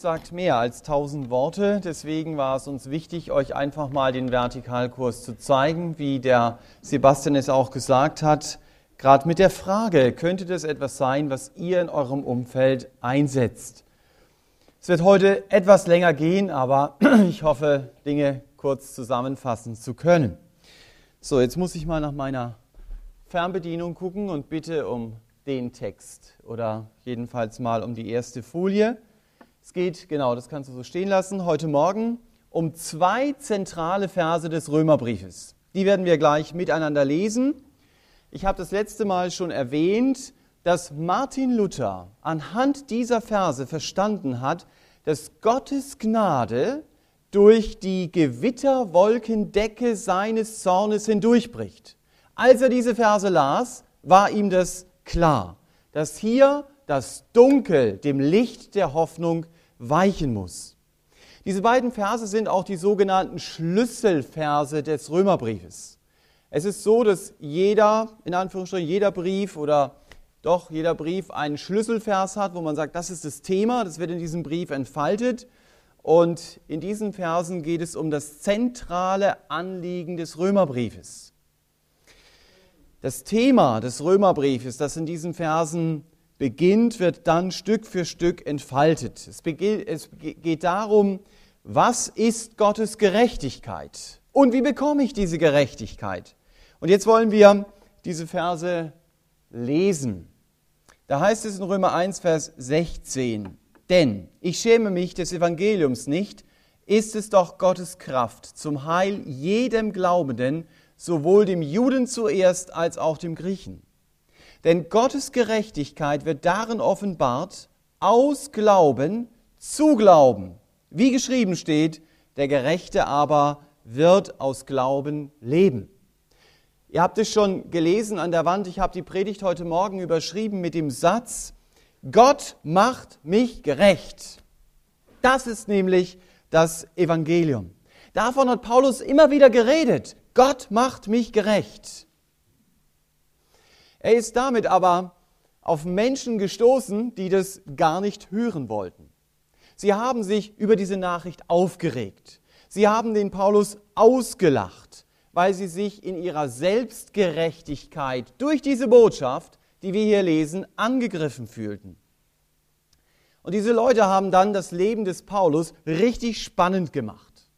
sagt mehr als tausend Worte, deswegen war es uns wichtig, euch einfach mal den Vertikalkurs zu zeigen, wie der Sebastian es auch gesagt hat, gerade mit der Frage, könnte das etwas sein, was ihr in eurem Umfeld einsetzt? Es wird heute etwas länger gehen, aber ich hoffe, Dinge kurz zusammenfassen zu können. So, jetzt muss ich mal nach meiner Fernbedienung gucken und bitte um den Text oder jedenfalls mal um die erste Folie. Es geht, genau, das kannst du so stehen lassen, heute Morgen um zwei zentrale Verse des Römerbriefes. Die werden wir gleich miteinander lesen. Ich habe das letzte Mal schon erwähnt, dass Martin Luther anhand dieser Verse verstanden hat, dass Gottes Gnade durch die Gewitterwolkendecke seines Zornes hindurchbricht. Als er diese Verse las, war ihm das klar, dass hier das Dunkel dem Licht der Hoffnung weichen muss. Diese beiden Verse sind auch die sogenannten Schlüsselverse des Römerbriefes. Es ist so, dass jeder, in Anführungsstrichen, jeder Brief oder doch jeder Brief einen Schlüsselvers hat, wo man sagt, das ist das Thema, das wird in diesem Brief entfaltet. Und in diesen Versen geht es um das zentrale Anliegen des Römerbriefes. Das Thema des Römerbriefes, das in diesen Versen beginnt, wird dann Stück für Stück entfaltet. Es, es geht darum, was ist Gottes Gerechtigkeit und wie bekomme ich diese Gerechtigkeit? Und jetzt wollen wir diese Verse lesen. Da heißt es in Römer 1, Vers 16, denn ich schäme mich des Evangeliums nicht, ist es doch Gottes Kraft zum Heil jedem Glaubenden, sowohl dem Juden zuerst als auch dem Griechen. Denn Gottes Gerechtigkeit wird darin offenbart, aus Glauben zu Glauben. Wie geschrieben steht, der Gerechte aber wird aus Glauben leben. Ihr habt es schon gelesen an der Wand, ich habe die Predigt heute Morgen überschrieben mit dem Satz, Gott macht mich gerecht. Das ist nämlich das Evangelium. Davon hat Paulus immer wieder geredet. Gott macht mich gerecht. Er ist damit aber auf Menschen gestoßen, die das gar nicht hören wollten. Sie haben sich über diese Nachricht aufgeregt. Sie haben den Paulus ausgelacht, weil sie sich in ihrer Selbstgerechtigkeit durch diese Botschaft, die wir hier lesen, angegriffen fühlten. Und diese Leute haben dann das Leben des Paulus richtig spannend gemacht.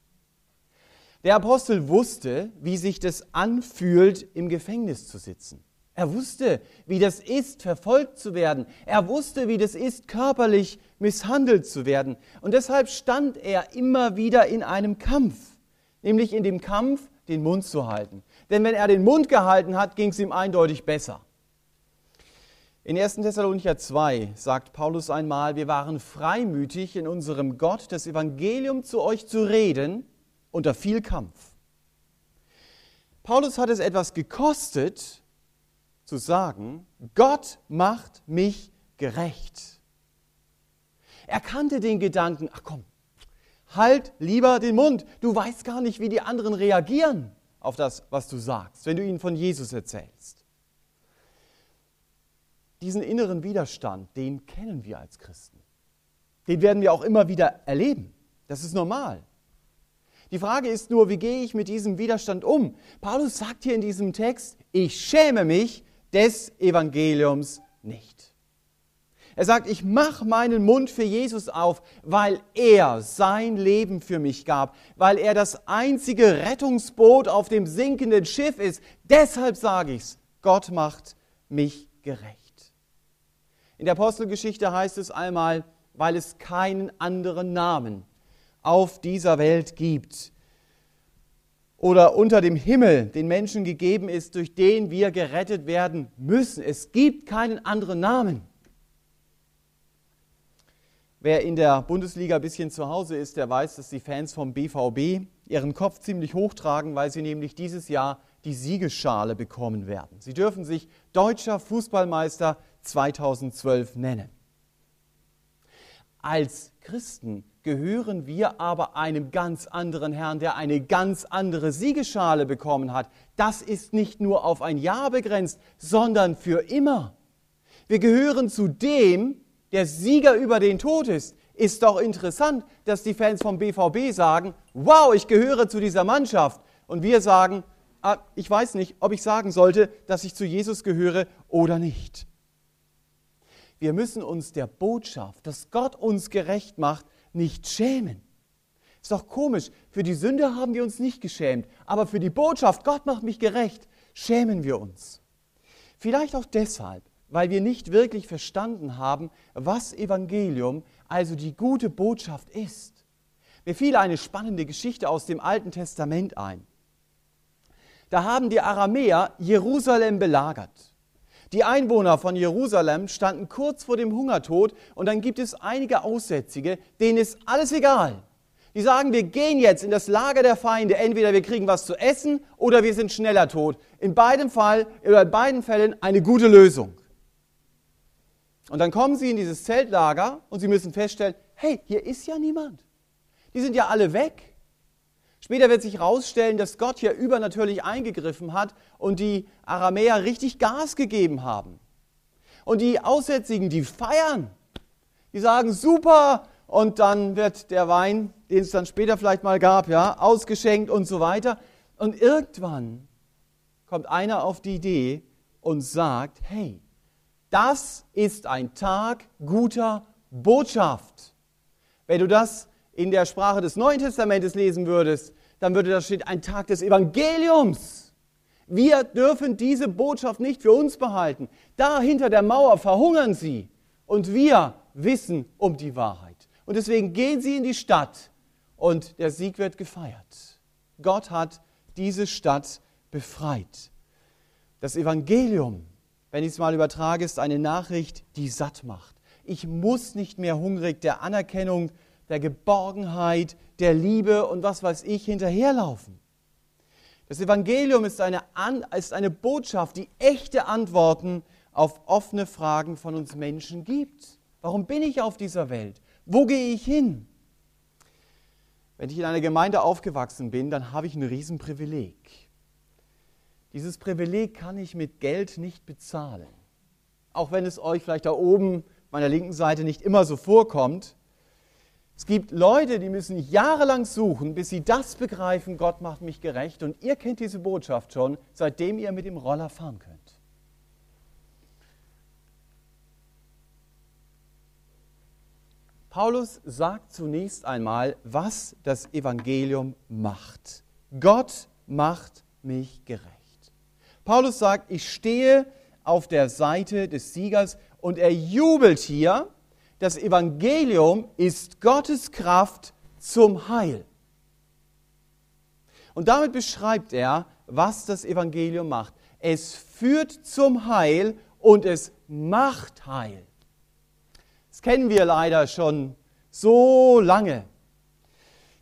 Der Apostel wusste, wie sich das anfühlt, im Gefängnis zu sitzen. Er wusste, wie das ist, verfolgt zu werden. Er wusste, wie das ist, körperlich misshandelt zu werden. Und deshalb stand er immer wieder in einem Kampf, nämlich in dem Kampf, den Mund zu halten. Denn wenn er den Mund gehalten hat, ging es ihm eindeutig besser. In 1. Thessalonicher 2 sagt Paulus einmal, wir waren freimütig in unserem Gott, das Evangelium zu euch zu reden, unter viel Kampf. Paulus hat es etwas gekostet, zu sagen, Gott macht mich gerecht. Er kannte den Gedanken, ach komm, halt lieber den Mund. Du weißt gar nicht, wie die anderen reagieren auf das, was du sagst, wenn du ihnen von Jesus erzählst. Diesen inneren Widerstand, den kennen wir als Christen. Den werden wir auch immer wieder erleben. Das ist normal. Die Frage ist nur, wie gehe ich mit diesem Widerstand um? Paulus sagt hier in diesem Text, ich schäme mich des Evangeliums nicht. Er sagt, ich mache meinen Mund für Jesus auf, weil er sein Leben für mich gab, weil er das einzige Rettungsboot auf dem sinkenden Schiff ist. Deshalb sage ich es, Gott macht mich gerecht. In der Apostelgeschichte heißt es einmal, weil es keinen anderen Namen auf dieser Welt gibt, oder unter dem Himmel den Menschen gegeben ist, durch den wir gerettet werden müssen. Es gibt keinen anderen Namen. Wer in der Bundesliga ein bisschen zu Hause ist, der weiß, dass die Fans vom BVB ihren Kopf ziemlich hochtragen, weil sie nämlich dieses Jahr die Siegesschale bekommen werden. Sie dürfen sich deutscher Fußballmeister 2012 nennen. Als Christen gehören wir aber einem ganz anderen Herrn, der eine ganz andere Siegesschale bekommen hat. Das ist nicht nur auf ein Jahr begrenzt, sondern für immer. Wir gehören zu dem, der Sieger über den Tod ist. ist doch interessant, dass die Fans vom BVB sagen, wow, ich gehöre zu dieser Mannschaft. Und wir sagen, ah, ich weiß nicht, ob ich sagen sollte, dass ich zu Jesus gehöre oder nicht. Wir müssen uns der Botschaft, dass Gott uns gerecht macht, nicht schämen. Ist doch komisch, für die Sünde haben wir uns nicht geschämt, aber für die Botschaft, Gott macht mich gerecht, schämen wir uns. Vielleicht auch deshalb, weil wir nicht wirklich verstanden haben, was Evangelium, also die gute Botschaft ist. Mir fiel eine spannende Geschichte aus dem Alten Testament ein. Da haben die Aramäer Jerusalem belagert. Die Einwohner von Jerusalem standen kurz vor dem Hungertod und dann gibt es einige Aussätzige, denen ist alles egal. Die sagen, wir gehen jetzt in das Lager der Feinde, entweder wir kriegen was zu essen oder wir sind schneller tot. In beidem Fall, oder in beiden Fällen eine gute Lösung. Und dann kommen sie in dieses Zeltlager und sie müssen feststellen, hey, hier ist ja niemand. Die sind ja alle weg. Später wird sich herausstellen, dass Gott hier übernatürlich eingegriffen hat und die Aramäer richtig Gas gegeben haben. Und die Aussätzigen, die feiern. Die sagen, super, und dann wird der Wein, den es dann später vielleicht mal gab, ja, ausgeschenkt und so weiter. Und irgendwann kommt einer auf die Idee und sagt, hey, das ist ein Tag guter Botschaft. Wenn du das in der Sprache des Neuen Testamentes lesen würdest, dann würde da stehen ein Tag des Evangeliums. Wir dürfen diese Botschaft nicht für uns behalten. Da hinter der Mauer verhungern sie und wir wissen um die Wahrheit. Und deswegen gehen sie in die Stadt und der Sieg wird gefeiert. Gott hat diese Stadt befreit. Das Evangelium, wenn ich es mal übertrage, ist eine Nachricht, die satt macht. Ich muss nicht mehr hungrig der Anerkennung, der Geborgenheit, der Liebe und was weiß ich hinterherlaufen. Das Evangelium ist eine, ist eine Botschaft, die echte Antworten auf offene Fragen von uns Menschen gibt. Warum bin ich auf dieser Welt? Wo gehe ich hin? Wenn ich in einer Gemeinde aufgewachsen bin, dann habe ich ein Riesenprivileg. Dieses Privileg kann ich mit Geld nicht bezahlen. Auch wenn es euch vielleicht da oben meiner linken Seite nicht immer so vorkommt. Es gibt Leute, die müssen jahrelang suchen, bis sie das begreifen, Gott macht mich gerecht. Und ihr kennt diese Botschaft schon, seitdem ihr mit dem Roller fahren könnt. Paulus sagt zunächst einmal, was das Evangelium macht. Gott macht mich gerecht. Paulus sagt, ich stehe auf der Seite des Siegers und er jubelt hier. Das Evangelium ist Gottes Kraft zum Heil. Und damit beschreibt er, was das Evangelium macht. Es führt zum Heil und es macht Heil. Das kennen wir leider schon so lange.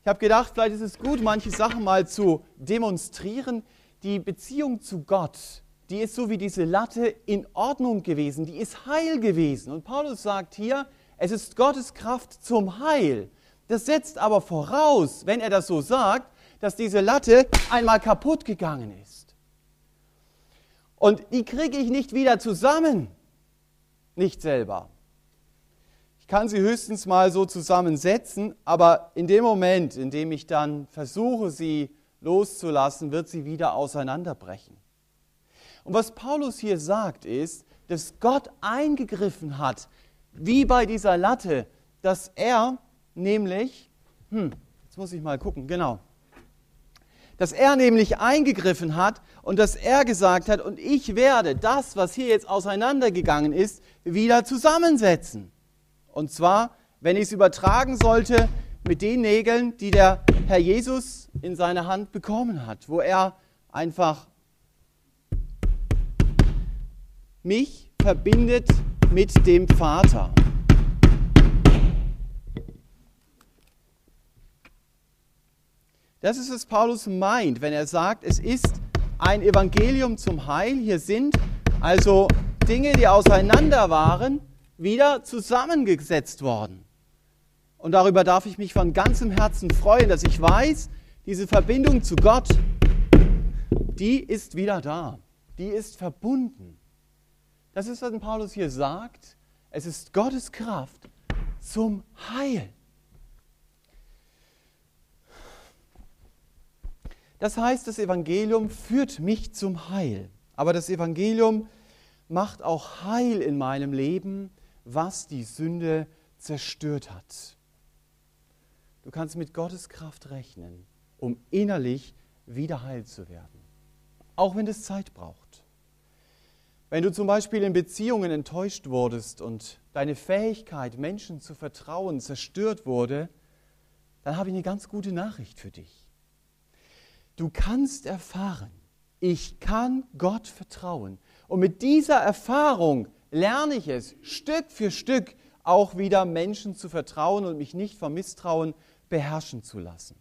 Ich habe gedacht, vielleicht ist es gut, manche Sachen mal zu demonstrieren. Die Beziehung zu Gott, die ist so wie diese Latte in Ordnung gewesen, die ist heil gewesen. Und Paulus sagt hier, es ist Gottes Kraft zum Heil. Das setzt aber voraus, wenn er das so sagt, dass diese Latte einmal kaputt gegangen ist. Und die kriege ich nicht wieder zusammen. Nicht selber. Ich kann sie höchstens mal so zusammensetzen, aber in dem Moment, in dem ich dann versuche, sie loszulassen, wird sie wieder auseinanderbrechen. Und was Paulus hier sagt, ist, dass Gott eingegriffen hat, wie bei dieser Latte, dass er nämlich, hm, jetzt muss ich mal gucken, genau, dass er nämlich eingegriffen hat und dass er gesagt hat, und ich werde das, was hier jetzt auseinandergegangen ist, wieder zusammensetzen. Und zwar, wenn ich es übertragen sollte, mit den Nägeln, die der Herr Jesus in seine Hand bekommen hat, wo er einfach mich verbindet mit dem Vater. Das ist, was Paulus meint, wenn er sagt, es ist ein Evangelium zum Heil. Hier sind also Dinge, die auseinander waren, wieder zusammengesetzt worden. Und darüber darf ich mich von ganzem Herzen freuen, dass ich weiß, diese Verbindung zu Gott, die ist wieder da. Die ist verbunden. Das ist, was Paulus hier sagt. Es ist Gottes Kraft zum Heil. Das heißt, das Evangelium führt mich zum Heil. Aber das Evangelium macht auch Heil in meinem Leben, was die Sünde zerstört hat. Du kannst mit Gottes Kraft rechnen, um innerlich wieder heil zu werden. Auch wenn es Zeit braucht. Wenn du zum Beispiel in Beziehungen enttäuscht wurdest und deine Fähigkeit, Menschen zu vertrauen, zerstört wurde, dann habe ich eine ganz gute Nachricht für dich. Du kannst erfahren, ich kann Gott vertrauen. Und mit dieser Erfahrung lerne ich es, Stück für Stück auch wieder Menschen zu vertrauen und mich nicht vom Misstrauen beherrschen zu lassen.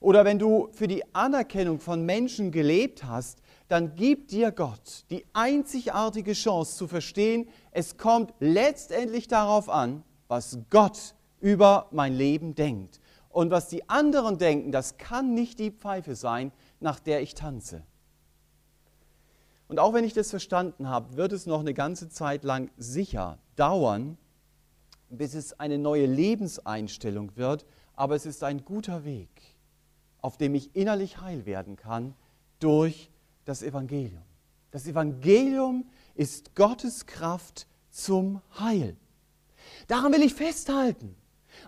Oder wenn du für die Anerkennung von Menschen gelebt hast, dann gibt dir Gott die einzigartige Chance zu verstehen, es kommt letztendlich darauf an, was Gott über mein Leben denkt. Und was die anderen denken, das kann nicht die Pfeife sein, nach der ich tanze. Und auch wenn ich das verstanden habe, wird es noch eine ganze Zeit lang sicher dauern, bis es eine neue Lebenseinstellung wird, aber es ist ein guter Weg, auf dem ich innerlich heil werden kann durch das Evangelium. Das Evangelium ist Gottes Kraft zum Heil. Daran will ich festhalten,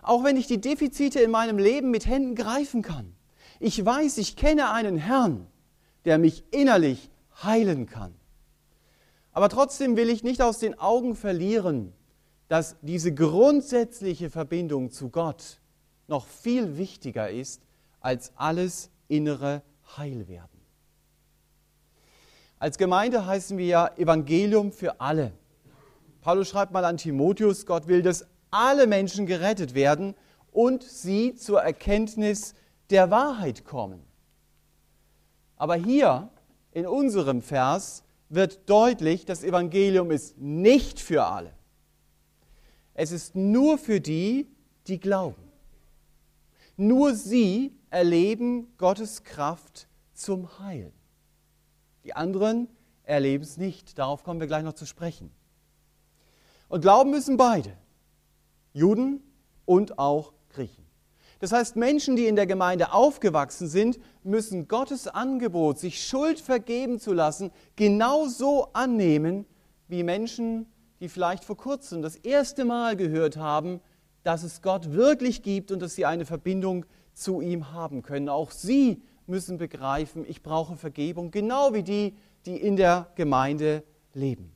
auch wenn ich die Defizite in meinem Leben mit Händen greifen kann. Ich weiß, ich kenne einen Herrn, der mich innerlich heilen kann. Aber trotzdem will ich nicht aus den Augen verlieren, dass diese grundsätzliche Verbindung zu Gott noch viel wichtiger ist als alles innere Heilwerden. Als Gemeinde heißen wir ja Evangelium für alle. Paulus schreibt mal an Timotheus, Gott will, dass alle Menschen gerettet werden und sie zur Erkenntnis der Wahrheit kommen. Aber hier in unserem Vers wird deutlich, das Evangelium ist nicht für alle. Es ist nur für die, die glauben. Nur sie erleben Gottes Kraft zum Heil. Die anderen erleben es nicht. Darauf kommen wir gleich noch zu sprechen. Und glauben müssen beide, Juden und auch Griechen. Das heißt, Menschen, die in der Gemeinde aufgewachsen sind, müssen Gottes Angebot, sich Schuld vergeben zu lassen, genauso annehmen wie Menschen, die vielleicht vor kurzem das erste Mal gehört haben, dass es Gott wirklich gibt und dass sie eine Verbindung zu ihm haben können. Auch sie müssen begreifen, ich brauche Vergebung, genau wie die, die in der Gemeinde leben.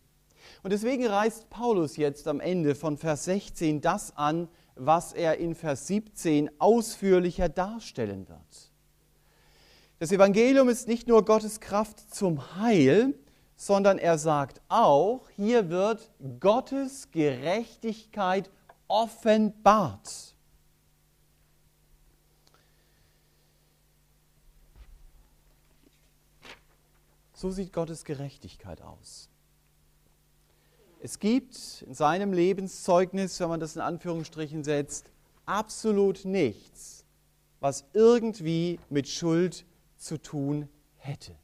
Und deswegen reißt Paulus jetzt am Ende von Vers 16 das an, was er in Vers 17 ausführlicher darstellen wird. Das Evangelium ist nicht nur Gottes Kraft zum Heil, sondern er sagt auch, hier wird Gottes Gerechtigkeit offenbart. So sieht Gottes Gerechtigkeit aus. Es gibt in seinem Lebenszeugnis, wenn man das in Anführungsstrichen setzt, absolut nichts, was irgendwie mit Schuld zu tun hätte.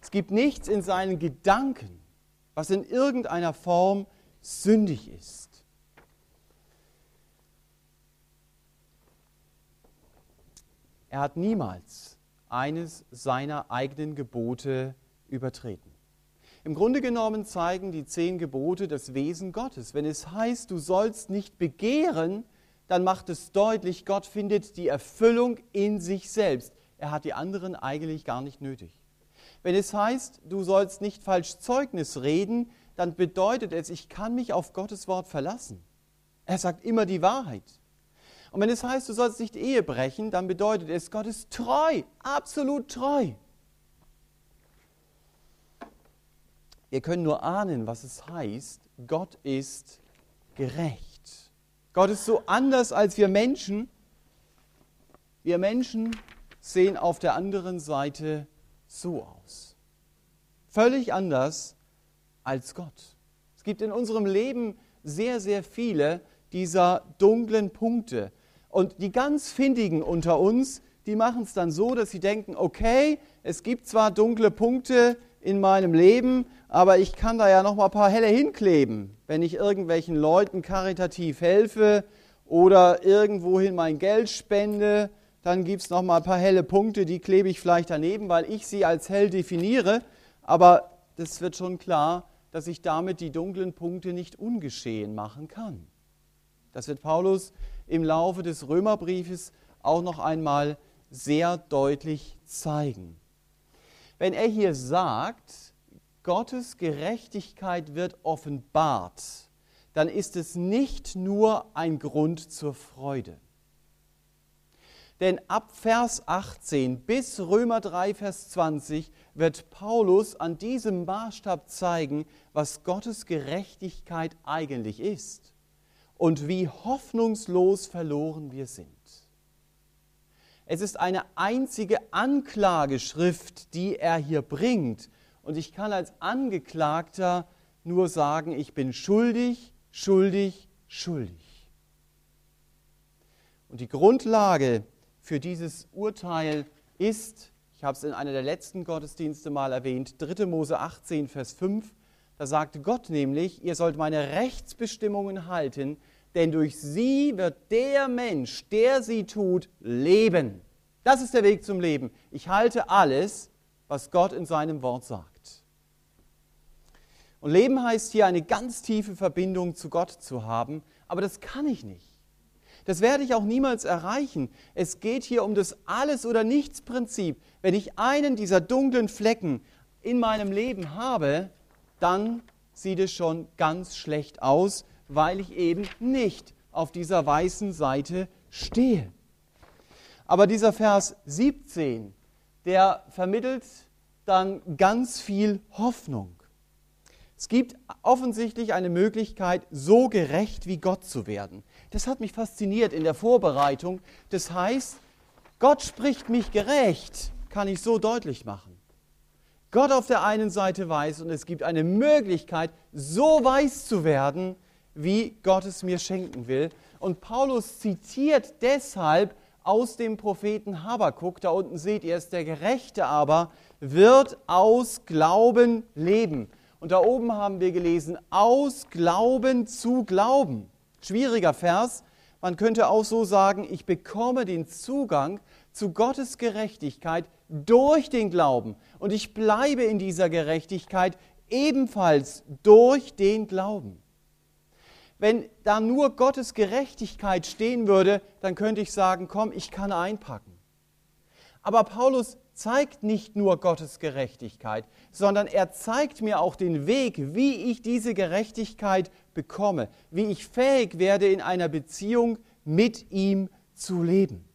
Es gibt nichts in seinen Gedanken, was in irgendeiner Form sündig ist. Er hat niemals eines seiner eigenen Gebote übertreten. Im Grunde genommen zeigen die zehn Gebote das Wesen Gottes. Wenn es heißt, du sollst nicht begehren, dann macht es deutlich, Gott findet die Erfüllung in sich selbst. Er hat die anderen eigentlich gar nicht nötig. Wenn es heißt, du sollst nicht falsch Zeugnis reden, dann bedeutet es, ich kann mich auf Gottes Wort verlassen. Er sagt immer die Wahrheit. Und wenn es heißt, du sollst nicht Ehe brechen, dann bedeutet es, Gott ist treu, absolut treu. Wir können nur ahnen, was es heißt, Gott ist gerecht. Gott ist so anders als wir Menschen. Wir Menschen sehen auf der anderen Seite so aus. Völlig anders als Gott. Es gibt in unserem Leben sehr, sehr viele dieser dunklen Punkte. Und die ganz Findigen unter uns, die machen es dann so, dass sie denken, okay, es gibt zwar dunkle Punkte in meinem Leben, aber ich kann da ja noch mal ein paar helle hinkleben. wenn ich irgendwelchen Leuten karitativ helfe oder irgendwohin mein Geld spende, dann gibt es noch mal ein paar helle Punkte, die klebe ich vielleicht daneben, weil ich sie als hell definiere. Aber das wird schon klar, dass ich damit die dunklen Punkte nicht ungeschehen machen kann. Das wird Paulus im Laufe des Römerbriefes auch noch einmal sehr deutlich zeigen. Wenn er hier sagt, Gottes Gerechtigkeit wird offenbart, dann ist es nicht nur ein Grund zur Freude. Denn ab Vers 18 bis Römer 3, Vers 20 wird Paulus an diesem Maßstab zeigen, was Gottes Gerechtigkeit eigentlich ist und wie hoffnungslos verloren wir sind. Es ist eine einzige Anklageschrift, die er hier bringt. Und ich kann als Angeklagter nur sagen, ich bin schuldig, schuldig, schuldig. Und die Grundlage für dieses Urteil ist, ich habe es in einer der letzten Gottesdienste mal erwähnt, 3. Mose 18, Vers 5, da sagte Gott nämlich, ihr sollt meine Rechtsbestimmungen halten, denn durch sie wird der Mensch, der sie tut, leben. Das ist der Weg zum Leben. Ich halte alles, was Gott in seinem Wort sagt. Und Leben heißt hier eine ganz tiefe Verbindung zu Gott zu haben, aber das kann ich nicht. Das werde ich auch niemals erreichen. Es geht hier um das Alles- oder Nichts-Prinzip. Wenn ich einen dieser dunklen Flecken in meinem Leben habe, dann sieht es schon ganz schlecht aus, weil ich eben nicht auf dieser weißen Seite stehe. Aber dieser Vers 17, der vermittelt dann ganz viel Hoffnung. Es gibt offensichtlich eine Möglichkeit, so gerecht wie Gott zu werden. Das hat mich fasziniert in der Vorbereitung. Das heißt, Gott spricht mich gerecht, kann ich so deutlich machen. Gott auf der einen Seite weiß und es gibt eine Möglichkeit, so weiß zu werden, wie Gott es mir schenken will. Und Paulus zitiert deshalb aus dem Propheten Habakuk, da unten seht ihr es, der Gerechte aber wird aus Glauben leben. Und da oben haben wir gelesen, aus Glauben zu Glauben. Schwieriger Vers. Man könnte auch so sagen, ich bekomme den Zugang zu Gottes Gerechtigkeit durch den Glauben. Und ich bleibe in dieser Gerechtigkeit ebenfalls durch den Glauben. Wenn da nur Gottes Gerechtigkeit stehen würde, dann könnte ich sagen, komm, ich kann einpacken. Aber Paulus zeigt nicht nur Gottes Gerechtigkeit, sondern er zeigt mir auch den Weg, wie ich diese Gerechtigkeit bekomme, wie ich fähig werde, in einer Beziehung mit ihm zu leben.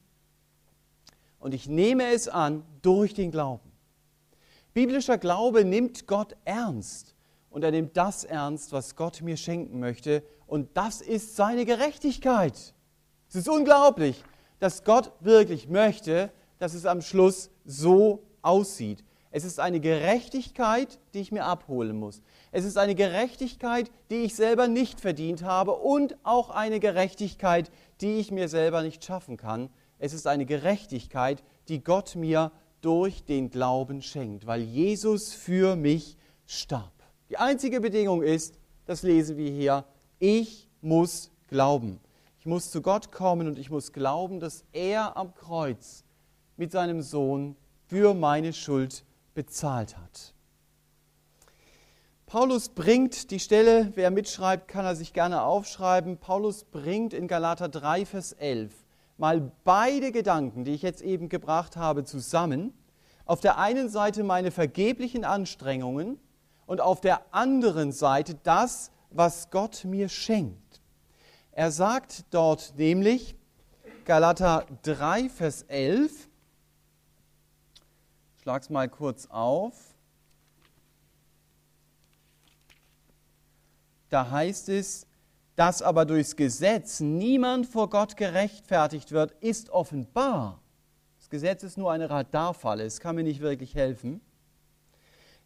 Und ich nehme es an durch den Glauben. Biblischer Glaube nimmt Gott ernst und er nimmt das ernst, was Gott mir schenken möchte und das ist seine Gerechtigkeit. Es ist unglaublich, dass Gott wirklich möchte, dass es am Schluss so aussieht. Es ist eine Gerechtigkeit, die ich mir abholen muss. Es ist eine Gerechtigkeit, die ich selber nicht verdient habe und auch eine Gerechtigkeit, die ich mir selber nicht schaffen kann. Es ist eine Gerechtigkeit, die Gott mir durch den Glauben schenkt, weil Jesus für mich starb. Die einzige Bedingung ist, das lesen wir hier, ich muss glauben. Ich muss zu Gott kommen und ich muss glauben, dass er am Kreuz mit seinem Sohn für meine Schuld bezahlt hat. Paulus bringt die Stelle, wer mitschreibt, kann er sich gerne aufschreiben. Paulus bringt in Galater 3, Vers 11 mal beide Gedanken, die ich jetzt eben gebracht habe, zusammen. Auf der einen Seite meine vergeblichen Anstrengungen und auf der anderen Seite das, was Gott mir schenkt. Er sagt dort nämlich, Galater 3, Vers 11, ich schlage es mal kurz auf. Da heißt es, dass aber durchs Gesetz niemand vor Gott gerechtfertigt wird, ist offenbar. Das Gesetz ist nur eine Radarfalle, es kann mir nicht wirklich helfen.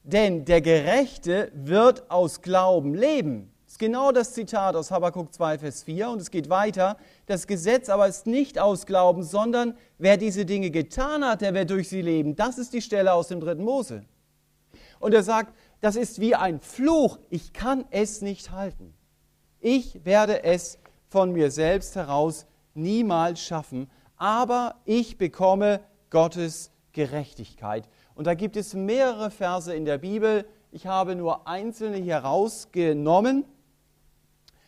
Denn der Gerechte wird aus Glauben leben. Das ist genau das Zitat aus Habakkuk 2, Vers 4 und es geht weiter. Das Gesetz aber ist nicht aus Glauben, sondern wer diese Dinge getan hat, der wird durch sie leben. Das ist die Stelle aus dem dritten Mose. Und er sagt, das ist wie ein Fluch, ich kann es nicht halten. Ich werde es von mir selbst heraus niemals schaffen, aber ich bekomme Gottes Gerechtigkeit. Und da gibt es mehrere Verse in der Bibel. Ich habe nur einzelne hier rausgenommen.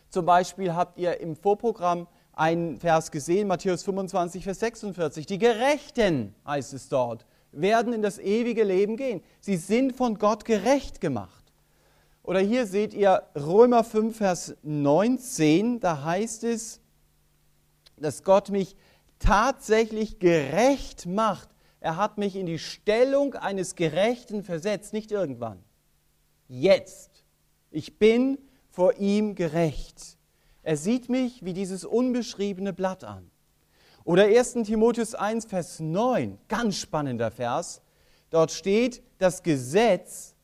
Zum Beispiel habt ihr im Vorprogramm einen Vers gesehen, Matthäus 25, Vers 46. Die Gerechten, heißt es dort, werden in das ewige Leben gehen. Sie sind von Gott gerecht gemacht. Oder hier seht ihr Römer 5, Vers 19, da heißt es, dass Gott mich tatsächlich gerecht macht. Er hat mich in die Stellung eines Gerechten versetzt, nicht irgendwann. Jetzt. Ich bin vor ihm gerecht. Er sieht mich wie dieses unbeschriebene Blatt an. Oder 1. Timotheus 1, Vers 9, ganz spannender Vers. Dort steht, das Gesetz,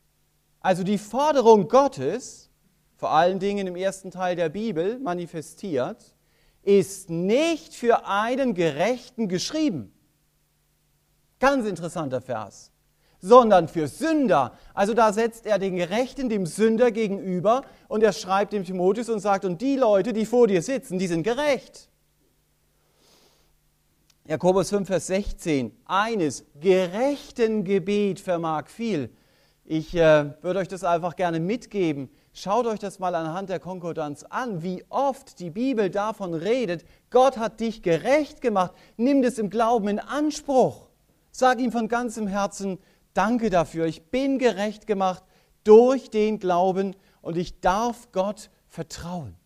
also die Forderung Gottes, vor allen Dingen im ersten Teil der Bibel manifestiert, ist nicht für einen Gerechten geschrieben. Ganz interessanter Vers. Sondern für Sünder. Also da setzt er den Gerechten dem Sünder gegenüber und er schreibt dem Timotheus und sagt, und die Leute, die vor dir sitzen, die sind gerecht. Jakobus 5, Vers 16. Eines, gerechten Gebet vermag viel. Ich äh, würde euch das einfach gerne mitgeben. Schaut euch das mal anhand der Konkordanz an, wie oft die Bibel davon redet, Gott hat dich gerecht gemacht. Nimm das im Glauben in Anspruch. Sag ihm von ganzem Herzen, danke dafür. Ich bin gerecht gemacht durch den Glauben und ich darf Gott vertrauen.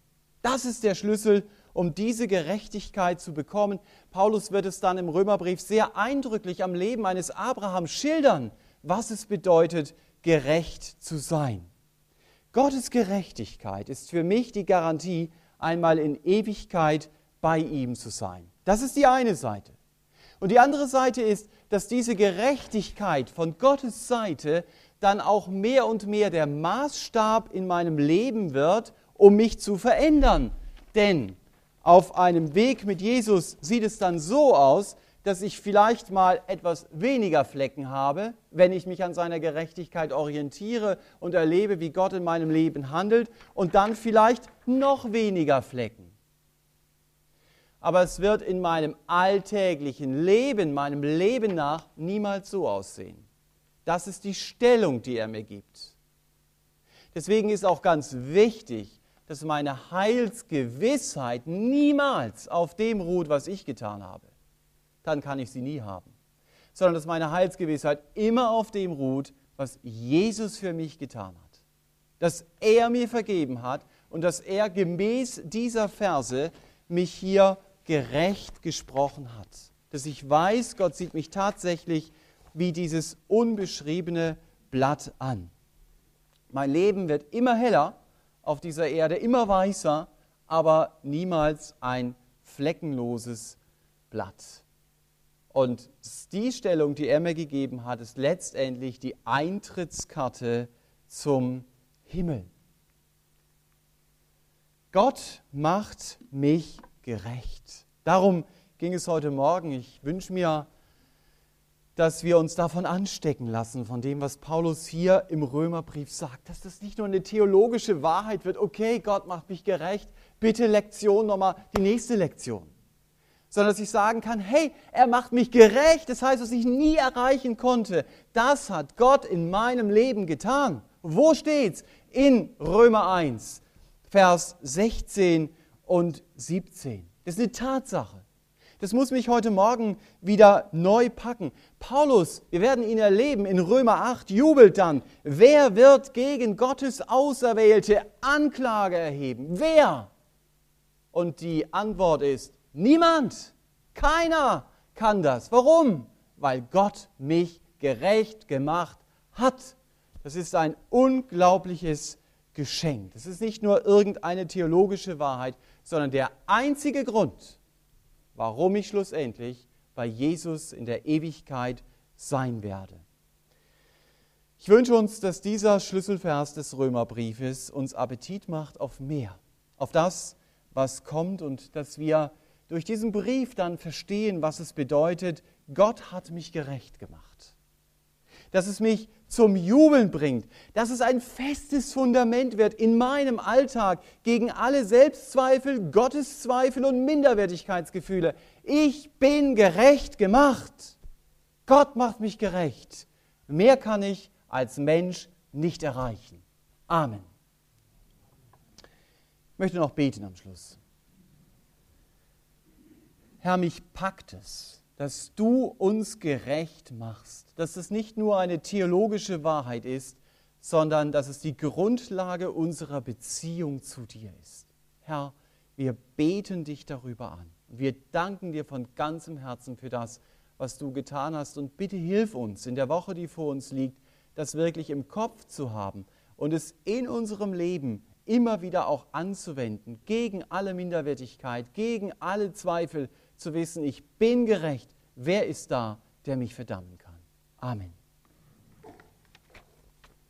Das ist der Schlüssel, um diese Gerechtigkeit zu bekommen. Paulus wird es dann im Römerbrief sehr eindrücklich am Leben eines Abraham schildern, was es bedeutet, gerecht zu sein. Gottes Gerechtigkeit ist für mich die Garantie, einmal in Ewigkeit bei ihm zu sein. Das ist die eine Seite. Und die andere Seite ist, dass diese Gerechtigkeit von Gottes Seite dann auch mehr und mehr der Maßstab in meinem Leben wird, um mich zu verändern. Denn auf einem Weg mit Jesus sieht es dann so aus, dass ich vielleicht mal etwas weniger Flecken habe, wenn ich mich an seiner Gerechtigkeit orientiere und erlebe, wie Gott in meinem Leben handelt, und dann vielleicht noch weniger Flecken. Aber es wird in meinem alltäglichen Leben, meinem Leben nach, niemals so aussehen. Das ist die Stellung, die er mir gibt. Deswegen ist auch ganz wichtig, dass meine Heilsgewissheit niemals auf dem ruht, was ich getan habe dann kann ich sie nie haben. Sondern dass meine Heilsgewissheit immer auf dem ruht, was Jesus für mich getan hat. Dass er mir vergeben hat und dass er gemäß dieser Verse mich hier gerecht gesprochen hat. Dass ich weiß, Gott sieht mich tatsächlich wie dieses unbeschriebene Blatt an. Mein Leben wird immer heller auf dieser Erde, immer weißer, aber niemals ein fleckenloses Blatt. Und die Stellung, die er mir gegeben hat, ist letztendlich die Eintrittskarte zum Himmel. Gott macht mich gerecht. Darum ging es heute Morgen. Ich wünsche mir, dass wir uns davon anstecken lassen, von dem, was Paulus hier im Römerbrief sagt, dass das nicht nur eine theologische Wahrheit wird, okay, Gott macht mich gerecht, bitte Lektion nochmal, die nächste Lektion sondern dass ich sagen kann, hey, er macht mich gerecht, das heißt, was ich nie erreichen konnte, das hat Gott in meinem Leben getan. Wo steht's? In Römer 1, Vers 16 und 17. Das ist eine Tatsache. Das muss mich heute Morgen wieder neu packen. Paulus, wir werden ihn erleben, in Römer 8 jubelt dann. Wer wird gegen Gottes Auserwählte Anklage erheben? Wer? Und die Antwort ist Niemand, keiner kann das. Warum? Weil Gott mich gerecht gemacht hat. Das ist ein unglaubliches Geschenk. Das ist nicht nur irgendeine theologische Wahrheit, sondern der einzige Grund, warum ich schlussendlich bei Jesus in der Ewigkeit sein werde. Ich wünsche uns, dass dieser Schlüsselvers des Römerbriefes uns Appetit macht auf mehr, auf das, was kommt und dass wir durch diesen Brief dann verstehen, was es bedeutet, Gott hat mich gerecht gemacht. dass es mich zum Jubeln bringt, dass es ein festes Fundament wird in meinem Alltag gegen alle Selbstzweifel, Gotteszweifel und Minderwertigkeitsgefühle. Ich bin gerecht gemacht. Gott macht mich gerecht. Mehr kann ich als Mensch nicht erreichen. Amen. Ich möchte noch beten am Schluss. Herr, mich packt es, dass du uns gerecht machst, dass es nicht nur eine theologische Wahrheit ist, sondern dass es die Grundlage unserer Beziehung zu dir ist. Herr, wir beten dich darüber an. Wir danken dir von ganzem Herzen für das, was du getan hast. Und bitte hilf uns in der Woche, die vor uns liegt, das wirklich im Kopf zu haben und es in unserem Leben immer wieder auch anzuwenden, gegen alle Minderwertigkeit, gegen alle Zweifel, zu wissen, ich bin gerecht. Wer ist da, der mich verdammen kann? Amen.